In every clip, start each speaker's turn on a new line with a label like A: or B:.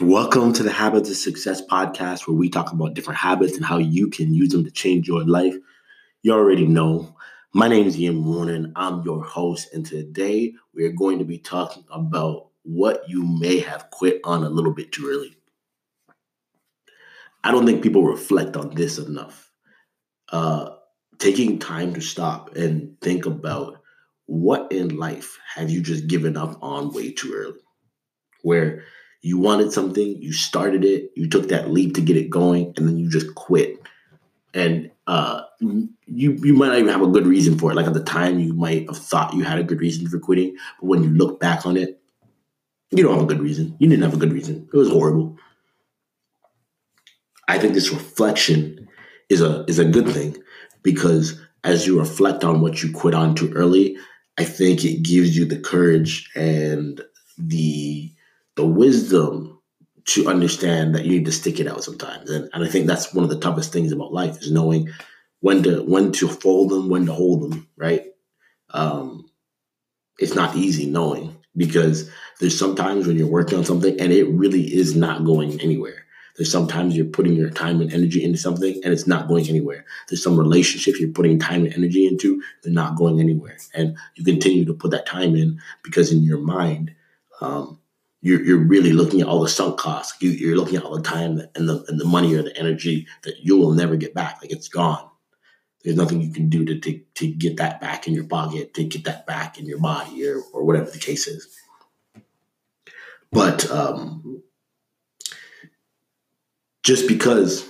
A: Welcome to the Habits of Success podcast, where we talk about different habits and how you can use them to change your life. You already know. My name is Ian Warren. I'm your host, and today we are going to be talking about what you may have quit on a little bit too early. I don't think people reflect on this enough. Uh, taking time to stop and think about what in life have you just given up on way too early? Where you wanted something, you started it, you took that leap to get it going, and then you just quit. And uh, you you might not even have a good reason for it. Like at the time, you might have thought you had a good reason for quitting, but when you look back on it, you don't have a good reason. You didn't have a good reason. It was horrible. I think this reflection is a is a good thing because as you reflect on what you quit on too early, I think it gives you the courage and the the wisdom to understand that you need to stick it out sometimes. And, and I think that's one of the toughest things about life is knowing when to when to fold them, when to hold them, right? Um, it's not easy knowing because there's sometimes when you're working on something and it really is not going anywhere. There's sometimes you're putting your time and energy into something and it's not going anywhere. There's some relationships you're putting time and energy into, they're not going anywhere. And you continue to put that time in because in your mind, um, you're, you're really looking at all the sunk costs. You, are looking at all the time and the, and the money or the energy that you will never get back. Like it's gone. There's nothing you can do to, to, to get that back in your pocket, to get that back in your body or, or whatever the case is. But um, just because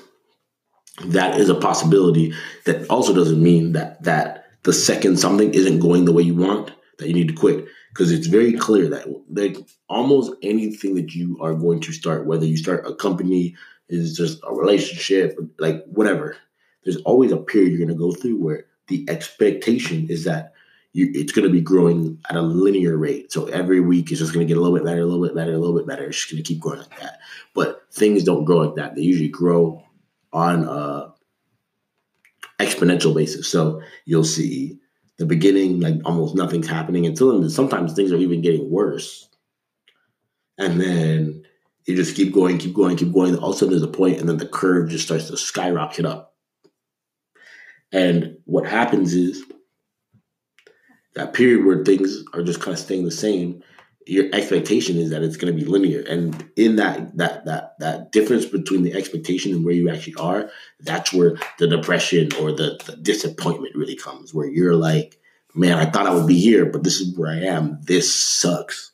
A: that is a possibility, that also doesn't mean that that the second something isn't going the way you want, that you need to quit because it's very clear that like almost anything that you are going to start, whether you start a company, is just a relationship, like whatever. There's always a period you're going to go through where the expectation is that you, it's going to be growing at a linear rate. So every week it's just going to get a little bit better, a little bit better, a little bit better. It's just going to keep growing like that. But things don't grow like that. They usually grow on a exponential basis. So you'll see the beginning, like almost nothing's happening until. Sometimes things are even getting worse. And then you just keep going, keep going, keep going. All of a sudden, there's a point, and then the curve just starts to skyrocket up. And what happens is that period where things are just kind of staying the same, your expectation is that it's going to be linear. And in that that that that difference between the expectation and where you actually are that's where the depression or the, the disappointment really comes where you're like man i thought i would be here but this is where i am. This sucks.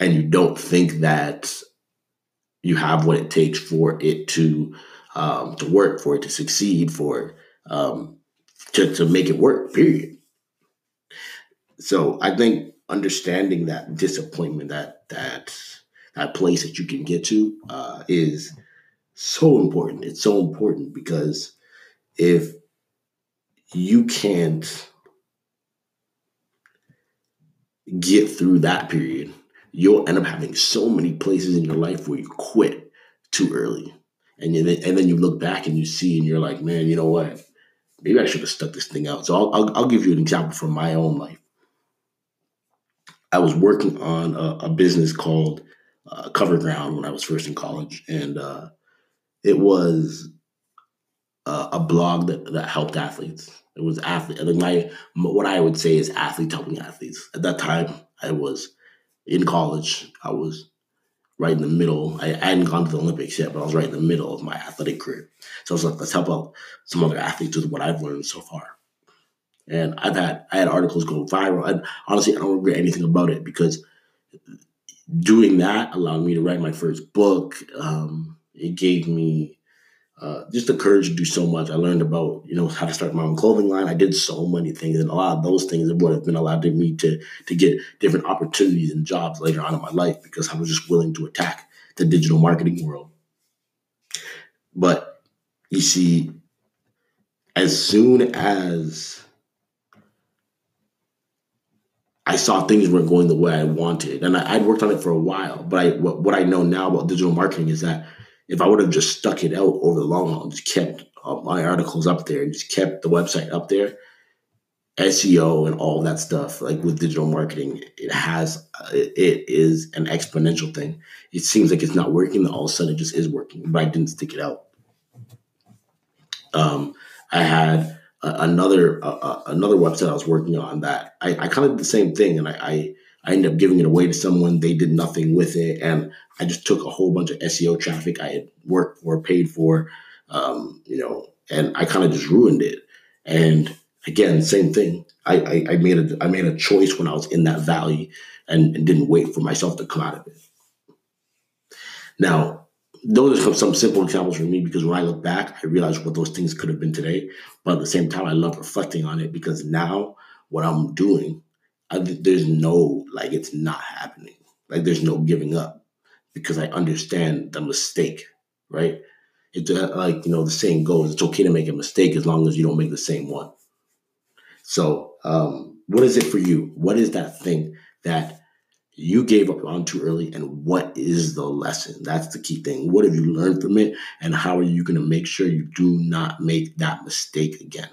A: And you don't think that you have what it takes for it to um, to work for it to succeed for um, to, to make it work period. So i think understanding that disappointment, that that that place that you can get to, uh, is so important. It's so important because if you can't get through that period, you'll end up having so many places in your life where you quit too early. And then, and then you look back and you see and you're like, man, you know what? Maybe I should have stuck this thing out. So I'll, I'll, I'll give you an example from my own life. I was working on a, a business called uh, Cover Ground when I was first in college, and uh, it was uh, a blog that, that helped athletes. It was athlete. Think my what I would say is athletes helping athletes. At that time, I was in college. I was right in the middle. I, I hadn't gone to the Olympics yet, but I was right in the middle of my athletic career. So I was like, let's help out some other athletes with what I've learned so far. And I've had I had articles go viral. And honestly, I don't regret anything about it because doing that allowed me to write my first book. Um, it gave me uh, just the courage to do so much. I learned about you know how to start my own clothing line. I did so many things, and a lot of those things would have been allowed to me to to get different opportunities and jobs later on in my life because I was just willing to attack the digital marketing world. But you see, as soon as I saw things weren't going the way I wanted, and I, would worked on it for a while. But I, what, what, I know now about digital marketing is that if I would have just stuck it out over the long haul, just kept uh, my articles up there, and just kept the website up there, SEO and all that stuff, like with digital marketing, it has it is an exponential thing. It seems like it's not working, all of a sudden it just is working, but I didn't stick it out. Um, I had another uh, another website I was working on that I, I kind of did the same thing, and I, I I ended up giving it away to someone. They did nothing with it, and I just took a whole bunch of SEO traffic I had worked for, paid for, um, you know, and I kind of just ruined it. And again, same thing. I, I, I, made a I made a choice when I was in that valley, and, and didn't wait for myself to come out of it. Now, those are some simple examples for me because when I look back, I realize what those things could have been today. But at the same time, I love reflecting on it because now what I'm doing, I, there's no like it's not happening. Like there's no giving up because I understand the mistake, right? It's uh, like you know the saying goes, it's okay to make a mistake as long as you don't make the same one. So, um, what is it for you? What is that thing that you gave up on too early and what is the lesson? That's the key thing. What have you learned from it and how are you going to make sure you do not make that mistake again